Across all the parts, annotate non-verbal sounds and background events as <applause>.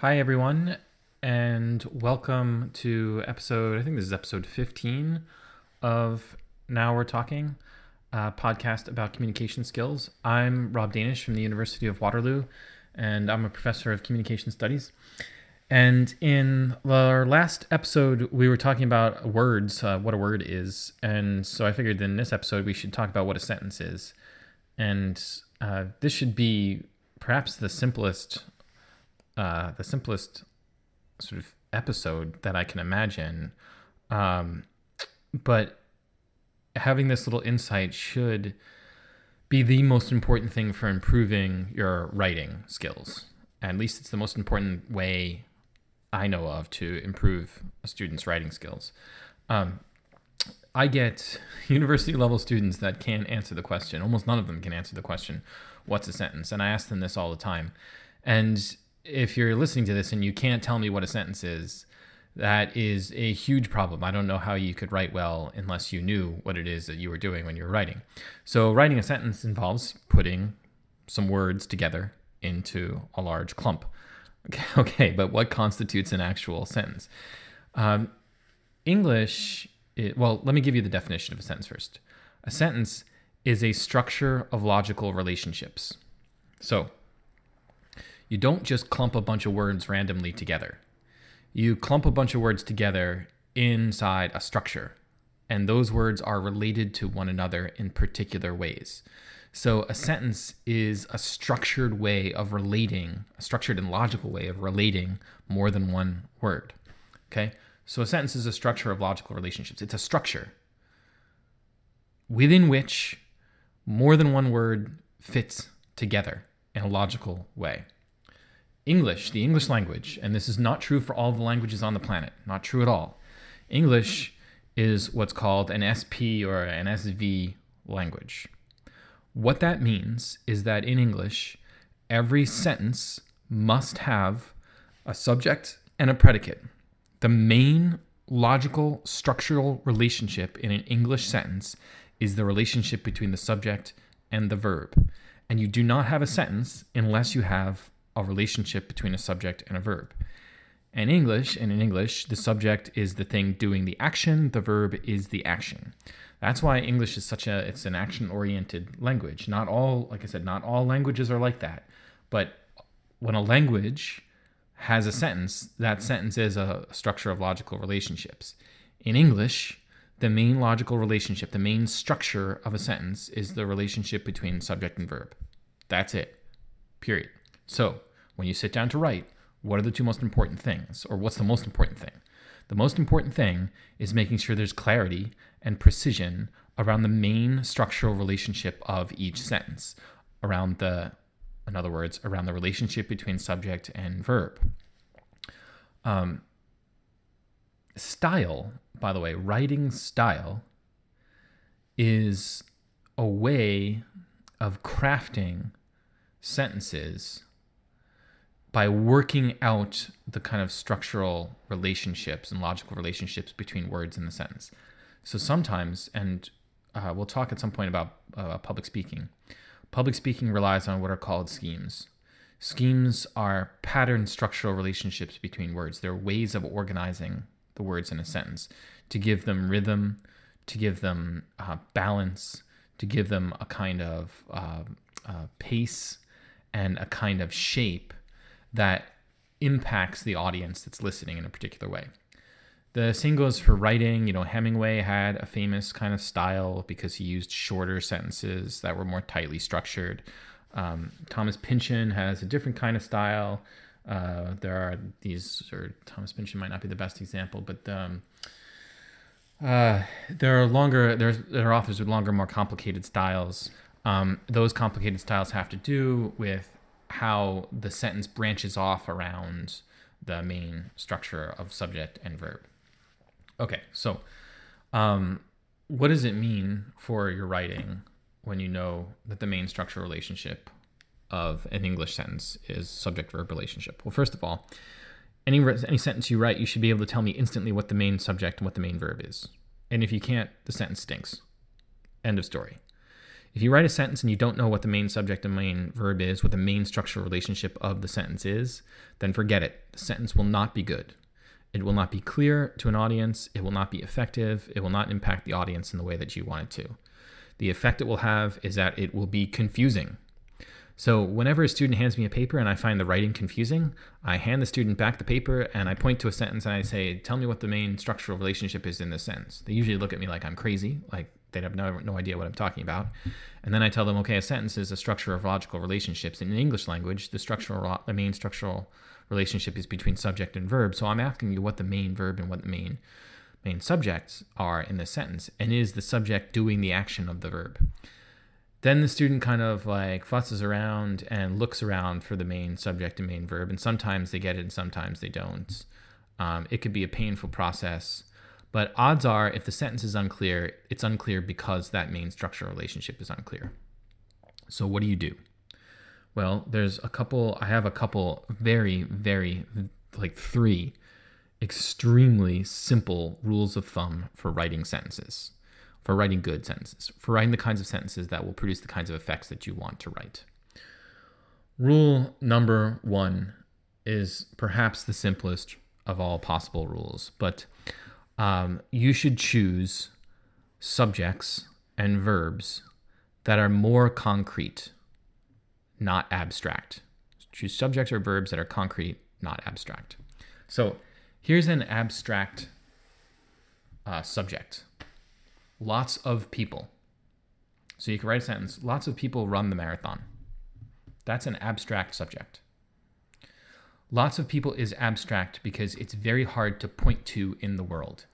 Hi, everyone, and welcome to episode, I think this is episode 15 of Now We're Talking, a podcast about communication skills. I'm Rob Danisch from the University of Waterloo, and I'm a professor of communication studies. And in our last episode, we were talking about words, uh, what a word is. And so I figured in this episode, we should talk about what a sentence is. And uh, this should be perhaps the simplest uh, the simplest sort of episode that I can imagine. Um, but having this little insight should be the most important thing for improving your writing skills. At least it's the most important way I know of to improve a student's writing skills. Um, I get <laughs> university level students that can't answer the question. Almost none of them can answer the question, what's a sentence? And I ask them this all the time. And if you're listening to this and you can't tell me what a sentence is, that is a huge problem. I don't know how you could write well unless you knew what it is that you were doing when you were writing. So, writing a sentence involves putting some words together into a large clump. Okay, <laughs> okay but what constitutes an actual sentence? Um, English, well, let me give you the definition of a sentence first. A sentence is a structure of logical relationships. So, you don't just clump a bunch of words randomly together. You clump a bunch of words together inside a structure, and those words are related to one another in particular ways. So, a sentence is a structured way of relating, a structured and logical way of relating more than one word. Okay? So, a sentence is a structure of logical relationships. It's a structure within which more than one word fits together in a logical way. English, the English language, and this is not true for all the languages on the planet, not true at all. English is what's called an SP or an SV language. What that means is that in English, every sentence must have a subject and a predicate. The main logical structural relationship in an English sentence is the relationship between the subject and the verb. And you do not have a sentence unless you have a relationship between a subject and a verb. In English, and in English, the subject is the thing doing the action, the verb is the action. That's why English is such a it's an action-oriented language. Not all, like I said, not all languages are like that. But when a language has a sentence, that sentence is a structure of logical relationships. In English, the main logical relationship, the main structure of a sentence is the relationship between subject and verb. That's it. Period. So, when you sit down to write, what are the two most important things? Or what's the most important thing? The most important thing is making sure there's clarity and precision around the main structural relationship of each sentence, around the, in other words, around the relationship between subject and verb. Um, style, by the way, writing style is a way of crafting sentences by working out the kind of structural relationships and logical relationships between words in the sentence. So sometimes, and uh, we'll talk at some point about uh, public speaking, public speaking relies on what are called schemes. Schemes are pattern structural relationships between words. They're ways of organizing the words in a sentence to give them rhythm, to give them uh, balance, to give them a kind of uh, uh, pace and a kind of shape that impacts the audience that's listening in a particular way. The same goes for writing. You know, Hemingway had a famous kind of style because he used shorter sentences that were more tightly structured. Um, Thomas Pynchon has a different kind of style. Uh, there are these, or Thomas Pynchon might not be the best example, but um, uh, there are longer. There's there are authors with longer, more complicated styles. Um, those complicated styles have to do with how the sentence branches off around the main structure of subject and verb. Okay, so Um, what does it mean for your writing when you know that the main structural relationship of an English sentence is subject verb relationship? Well, first of all, any any sentence you write, you should be able to tell me instantly what the main subject and what the main verb is. And if you can't, the sentence stinks. End of story. If you write a sentence and you don't know what the main subject and main verb is, what the main structural relationship of the sentence is, then forget it. The sentence will not be good. It will not be clear to an audience. It will not be effective. It will not impact the audience in the way that you want it to. The effect it will have is that it will be confusing. So, whenever a student hands me a paper and I find the writing confusing, I hand the student back the paper and I point to a sentence and I say, Tell me what the main structural relationship is in this sentence. They usually look at me like I'm crazy, like they'd have no, no idea what I'm talking about. And then I tell them, Okay, a sentence is a structure of logical relationships. In the English language, the structural, the main structural relationship is between subject and verb. So, I'm asking you what the main verb and what the main main subjects are in this sentence, and is the subject doing the action of the verb? Then the student kind of like fusses around and looks around for the main subject and main verb, and sometimes they get it and sometimes they don't. Um, it could be a painful process, but odds are if the sentence is unclear, it's unclear because that main structural relationship is unclear. So, what do you do? Well, there's a couple, I have a couple very, very, like three extremely simple rules of thumb for writing sentences for writing good sentences, for writing the kinds of sentences that will produce the kinds of effects that you want to write. Rule number one is perhaps the simplest of all possible rules, but um, you should choose subjects and verbs that are more concrete, not abstract. Choose subjects or verbs that are concrete, not abstract. So here's an abstract uh, subject lots of people. So you can write a sentence lots of people run the marathon. That's an abstract subject. Lots of people is abstract because it's very hard to point to in the world.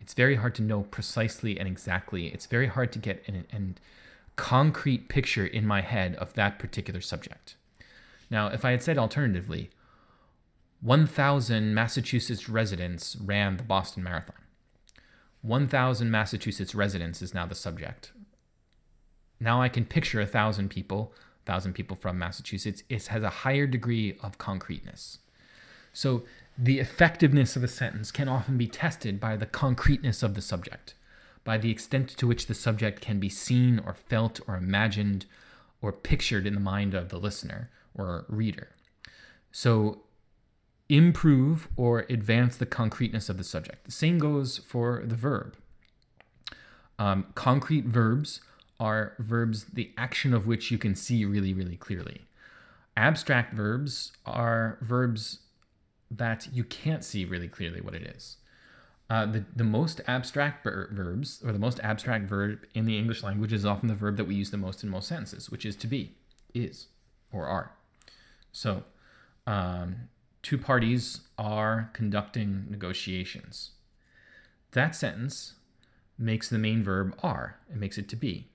It's very hard to know precisely and exactly. It's very hard to get an, an concrete picture in my head of that particular subject. Now, if I had said alternatively, 1,000 Massachusetts residents ran the Boston Marathon. 1,000 Massachusetts residents is now the subject. Now I can picture a thousand people, thousand people from Massachusetts. It has a higher degree of concreteness. So the effectiveness of a sentence can often be tested by the concreteness of the subject, by the extent to which the subject can be seen or felt or imagined or pictured in the mind of the listener or reader. So improve or advance the concreteness of the subject. The same goes for the verb. Um, concrete verbs are verbs the action of which you can see really, really clearly. Abstract verbs are verbs that you can't see really clearly what it is. Uh, the, the most abstract ver- verbs, or the most abstract verb in the English language, is often the verb that we use the most in most sentences, which is to be, is, or are. So, um, two parties are conducting negotiations. That sentence makes the main verb are, it makes it to be.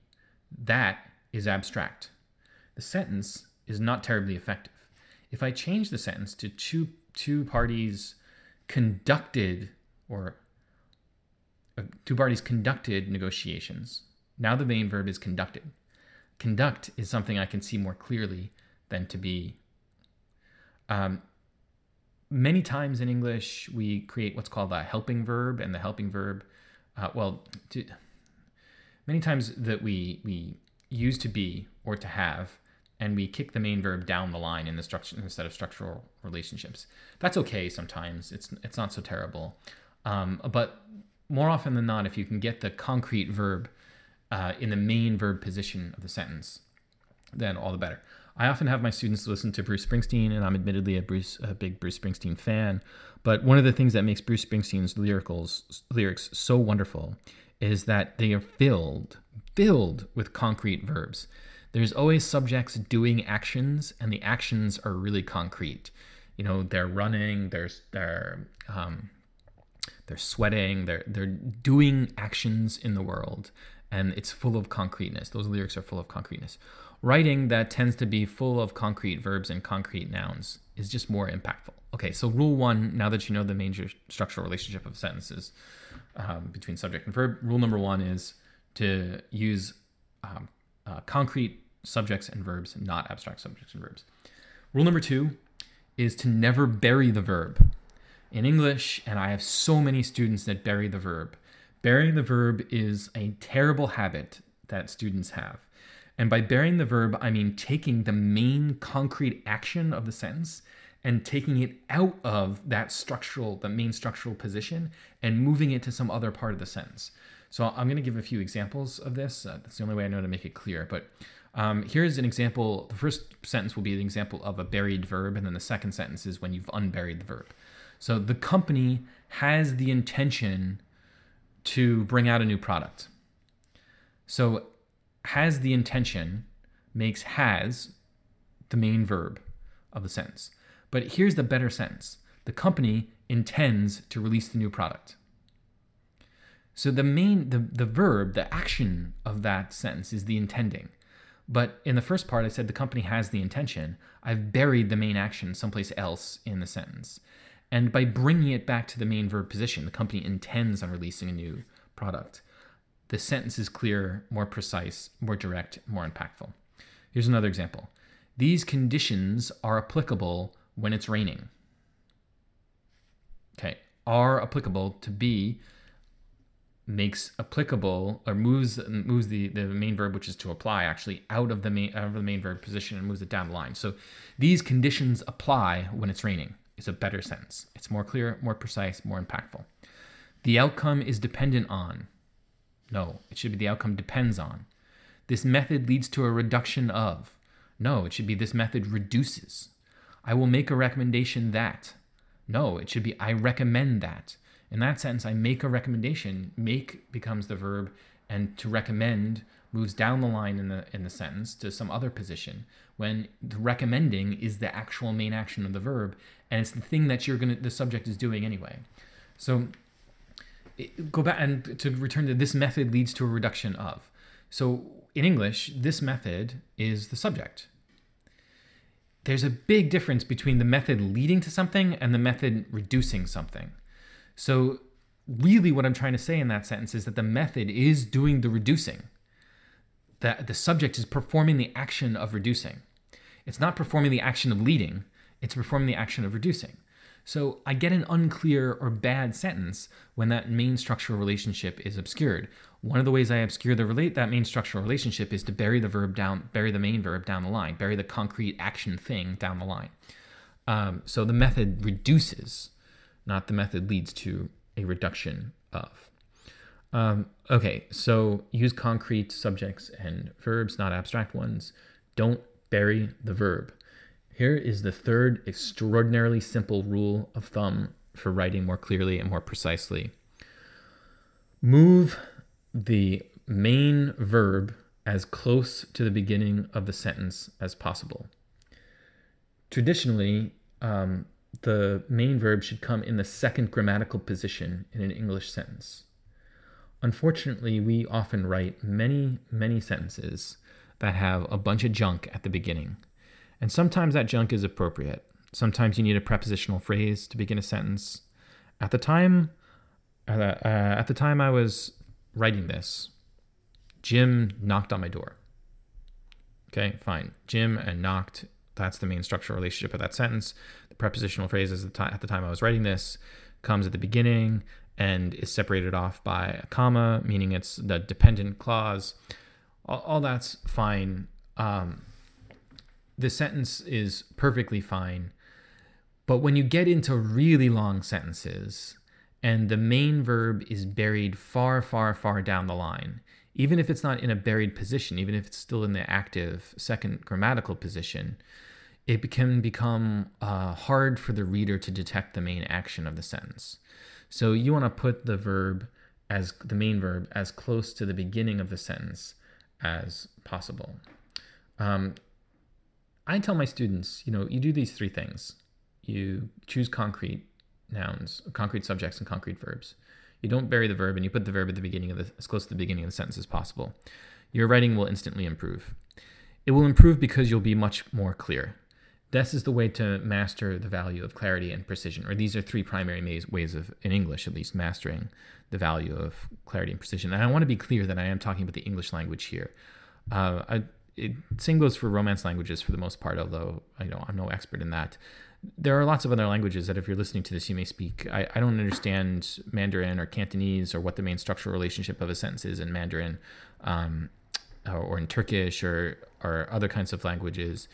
That is abstract. The sentence is not terribly effective. If I change the sentence to two, two parties conducted or uh, two parties conducted negotiations, now the main verb is conducted. Conduct is something I can see more clearly than to be. Um, many times in English, we create what's called a helping verb, and the helping verb, uh, well, to, many times that we we use to be or to have, and we kick the main verb down the line in the structure instead of structural relationships. That's okay sometimes. It's it's not so terrible, um, but more often than not, if you can get the concrete verb uh, in the main verb position of the sentence, then all the better. I often have my students listen to Bruce Springsteen, and I'm admittedly a Bruce, a big Bruce Springsteen fan. But one of the things that makes Bruce Springsteen's lyricals lyrics so wonderful is that they are filled, filled with concrete verbs. There's always subjects doing actions, and the actions are really concrete. You know, they're running, they're they're um, they're sweating, they're they're doing actions in the world, and it's full of concreteness. Those lyrics are full of concreteness writing that tends to be full of concrete verbs and concrete nouns is just more impactful. Okay, so rule one, now that you know the major structural relationship of sentences, um, between subject and verb. Rule number one is to use um, uh, concrete subjects and verbs, not abstract subjects and verbs. Rule number two is to never bury the verb. In English, and I have so many students that bury the verb. Burying the verb is a terrible habit that students have. And by burying the verb, I mean taking the main concrete action of the sentence and taking it out of that structural, the main structural position, and moving it to some other part of the sentence. So I'm going to give a few examples of this. Uh, that's the only way I know to make it clear. But um, here's an example. The first sentence will be an example of a buried verb, and then the second sentence is when you've unburied the verb. So the company has the intention to bring out a new product. So has the intention makes has the main verb of the sentence. But here's the better sentence the company intends to release the new product. So the main the, the verb, the action of that sentence is the intending. But in the first part, I said the company has the intention. I've buried the main action someplace else in the sentence. And by bringing it back to the main verb position, the company intends on releasing a new product. The sentence is clearer, more precise, more direct, more impactful. Here's another example. These conditions are applicable when it's raining. Okay, are applicable to be makes applicable or moves moves the, the main verb which is to apply actually out of the main out of the main verb position and moves it down the line. So these conditions apply when it's raining is a better sentence. It's more clear, more precise, more impactful. The outcome is dependent on. No, it should be the outcome depends on. This method leads to a reduction of. No, it should be this method reduces. I will make a recommendation that. No, it should be I recommend that. In that sentence, I make a recommendation. Make becomes the verb, and to recommend moves down the line in the in the sentence to some other position. When the recommending is the actual main action of the verb, and it's the thing that you're gonna the subject is doing anyway. So go back and to return to this method leads to a reduction of. So in English, this method is the subject. There's a big difference between the method leading to something and the method reducing something. So, really, what I'm trying to say in that sentence is that the method is doing the reducing. That the subject is performing the action of reducing. It's not performing the action of leading, it's performing the action of reducing. So I get an unclear or bad sentence when that main structural relationship is obscured. One of the ways I obscure the relate that main structural relationship is to bury the verb down, bury the main verb down the line, bury the concrete action thing down the line. Um, so the method reduces, not the method leads to a reduction of. Um, okay, so use concrete subjects and verbs, not abstract ones. Don't bury the verb. Here is the third extraordinarily simple rule of thumb for writing more clearly and more precisely. Move the main verb as close to the beginning of the sentence as possible. Traditionally, um, the main verb should come in the second grammatical position in an English sentence. Unfortunately, we often write many, many sentences that have a bunch of junk at the beginning. And sometimes that junk is appropriate. Sometimes you need a prepositional phrase to begin a sentence. At the time, uh, uh, at the time I was writing this, Jim knocked on my door. Okay, fine. Jim and knocked. That's the main structural relationship of that sentence. Prepositional phrase is the at the time I was writing this comes at the beginning and is separated off by a comma, meaning it's the dependent clause. All, all that's fine. Um, the sentence is perfectly fine. But when you get into really long sentences and the main verb is buried far, far, far down the line, even if it's not in a buried position, even if it's still in the active second grammatical position, it can become uh, hard for the reader to detect the main action of the sentence. So you want to put the verb as the main verb as close to the beginning of the sentence as possible. Um, I tell my students, you know, you do these three things. You choose concrete nouns, concrete subjects, and concrete verbs. You don't bury the verb, and you put the verb at the beginning of the as close to the beginning of the sentence as possible. Your writing will instantly improve. It will improve because you'll be much more clear. This is the way to master the value of clarity and precision, or these are three primary ways, of, in English at least, mastering the value of clarity and precision. And I want to be clear that I am talking about the English language here. Uh, I, it, same goes for Romance languages for the most part, although I know I'm no expert in that. There are lots of other languages that, if you're listening to this, you may speak. I, I don't understand Mandarin or Cantonese or what the main structural relationship of a sentence is in Mandarin um, or, or in Turkish or, or other kinds of languages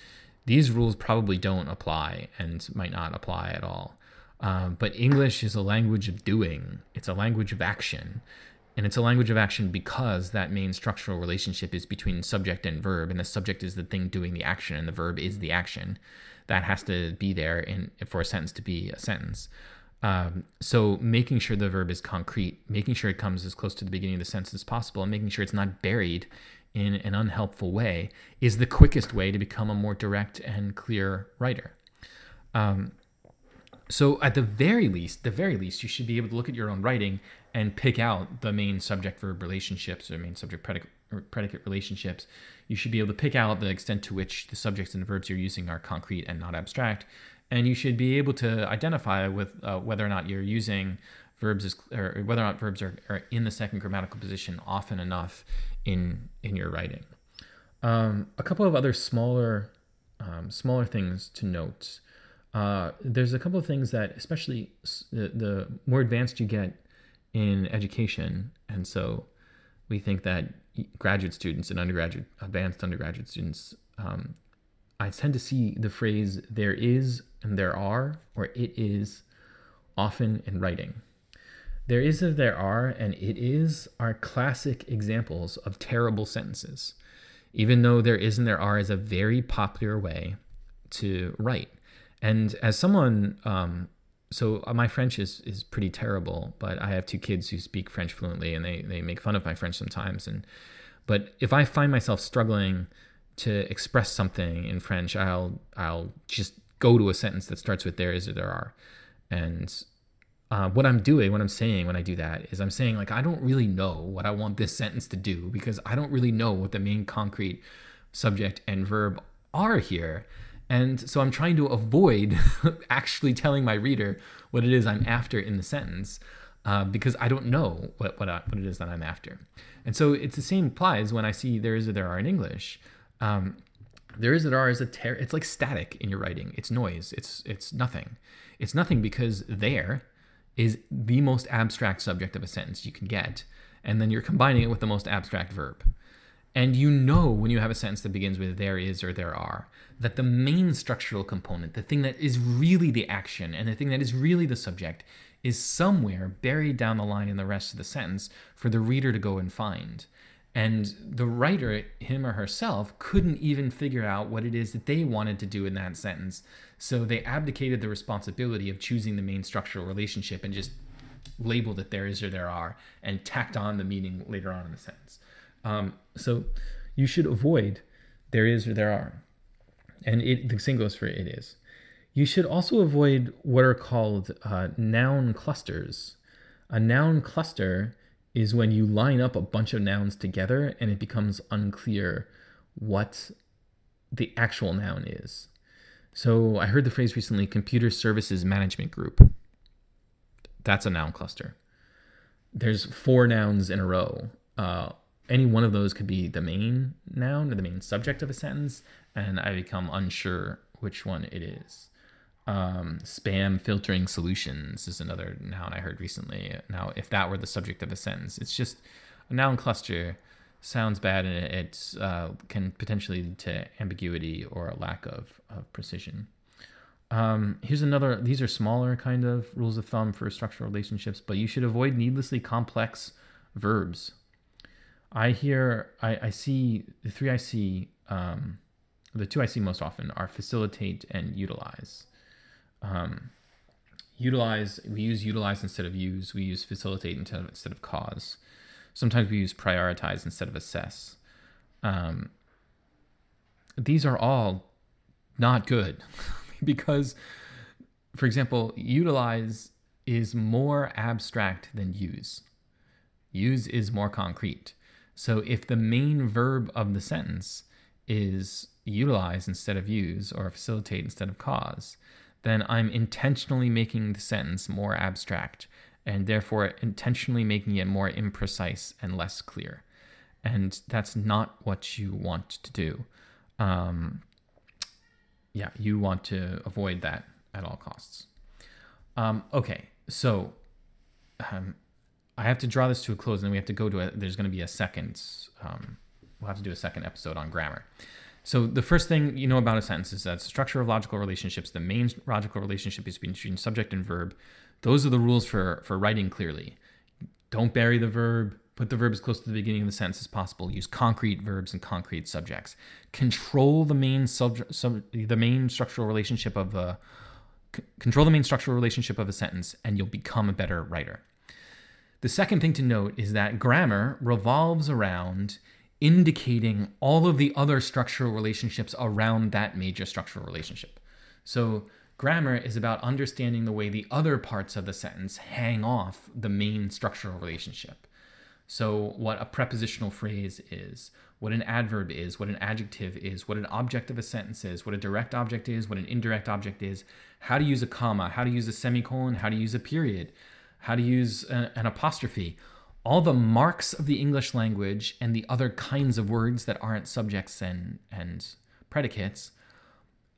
these rules probably don't apply and might not apply at all. Um, but English is a language of doing, it's a language of action. And it's a language of action because that main structural relationship is between subject and verb, and the subject is the thing doing the action, and the verb is the action. That has to be there in for a sentence to be a sentence. Um, so making sure the verb is concrete, making sure it comes as close to the beginning of the sentence as possible, and making sure it's not buried in an unhelpful way is the quickest way to become a more direct and clear writer. Um, so at the very least, the very least, you should be able to look at your own writing and pick out the main subject verb relationships or main subject predicate, predicate relationships. You should be able to pick out the extent to which the subjects and verbs you're using are concrete and not abstract. And you should be able to identify with uh, whether or not you're using verbs is, or whether or not verbs are, are in the second grammatical position often enough in in your writing. Um, a couple of other smaller um, smaller things to note. Uh, there's a couple of things that, especially the, the more advanced you get in education, and so we think that graduate students and undergraduate, advanced undergraduate students, um, I tend to see the phrase "there is" and "there are" or "it is" often in writing. There is a there are and it is are classic examples of terrible sentences, even though there is and there are is a very popular way to write. And as someone, um, so my French is, is pretty terrible, but I have two kids who speak French fluently and they, they make fun of my French sometimes. And, but if I find myself struggling to express something in French, I'll, I'll just go to a sentence that starts with there is or there are. And uh, what I'm doing, what I'm saying when I do that is I'm saying, like, I don't really know what I want this sentence to do because I don't really know what the main concrete subject and verb are here. And so I'm trying to avoid <laughs> actually telling my reader what it is I'm after in the sentence uh, because I don't know what, what, I, what it is that I'm after. And so it's the same applies when I see there is or there are in English. Um, there is or there are is a ter- it's like static in your writing. It's noise. It's it's nothing. It's nothing because there is the most abstract subject of a sentence you can get, and then you're combining it with the most abstract verb. And you know when you have a sentence that begins with there is or there are, that the main structural component, the thing that is really the action and the thing that is really the subject, is somewhere buried down the line in the rest of the sentence for the reader to go and find. And the writer, him or herself, couldn't even figure out what it is that they wanted to do in that sentence. So they abdicated the responsibility of choosing the main structural relationship and just labeled it there is or there are and tacked on the meaning later on in the sentence. Um, so you should avoid there is or there are. And it, the same for it is. You should also avoid what are called uh, noun clusters. A noun cluster is when you line up a bunch of nouns together and it becomes unclear what the actual noun is. So I heard the phrase recently computer services management group. That's a noun cluster. There's four nouns in a row. Uh, any one of those could be the main noun or the main subject of a sentence, and I become unsure which one it is. Um, spam filtering solutions is another noun I heard recently. Now, if that were the subject of a sentence, it's just a noun cluster sounds bad and it uh, can potentially lead to ambiguity or a lack of, of precision. Um, here's another, these are smaller kind of rules of thumb for structural relationships, but you should avoid needlessly complex verbs. I hear, I, I see, the three I see, um, the two I see most often are facilitate and utilize. Um, utilize, we use utilize instead of use. We use facilitate instead of, instead of cause. Sometimes we use prioritize instead of assess. Um, these are all not good <laughs> because, for example, utilize is more abstract than use. Use is more concrete. So if the main verb of the sentence is utilize instead of use or facilitate instead of cause, then I'm intentionally making the sentence more abstract and therefore intentionally making it more imprecise and less clear. And that's not what you want to do. Um, yeah, you want to avoid that at all costs. Um, okay, so um, I have to draw this to a close, and we have to go to a. There's going to be a second. Um, we'll have to do a second episode on grammar. So the first thing you know about a sentence is that the structure of logical relationships. The main logical relationship is between subject and verb. Those are the rules for for writing clearly. Don't bury the verb. Put the verb as close to the beginning of the sentence as possible. Use concrete verbs and concrete subjects. Control the main subject, sub, the main structural relationship of a c- control the main structural relationship of a sentence, and you'll become a better writer. The second thing to note is that grammar revolves around indicating all of the other structural relationships around that major structural relationship. So grammar is about understanding the way the other parts of the sentence hang off the main structural relationship. So, what a prepositional phrase is, what an adverb is, what an adjective is, what an object of a sentence is, what a direct object is, what an indirect object is, how to use a comma, how to use a semicolon, how to use a period, how to use a, an apostrophe. All the marks of the English language and the other kinds of words that aren't subjects and, and predicates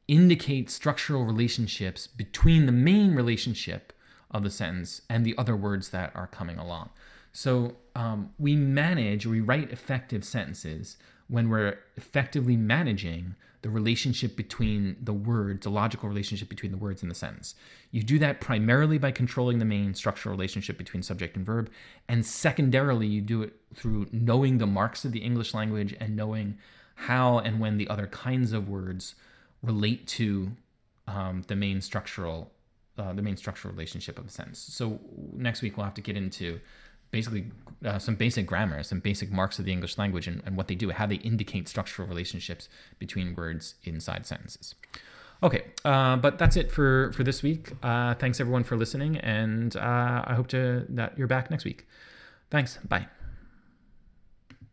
indicate structural relationships between the main relationship of the sentence and the other words that are coming along. So um, we manage, we write effective sentences when we're effectively managing the relationship between the words, the logical relationship between the words in the sentence. You do that primarily by controlling the main structural relationship between subject and verb, and secondarily, you do it through knowing the marks of the English language and knowing how and when the other kinds of words relate to um, the main structural, uh, the main structural relationship of the sentence. So next week we'll have to get into basically uh, some basic grammar, some basic marks of the English language and, and what they do, how they indicate structural relationships between words inside sentences. Okay, uh, but that's it for for this week. Uh, thanks everyone for listening, and uh, I hope to that you're back next week. Thanks. Bye.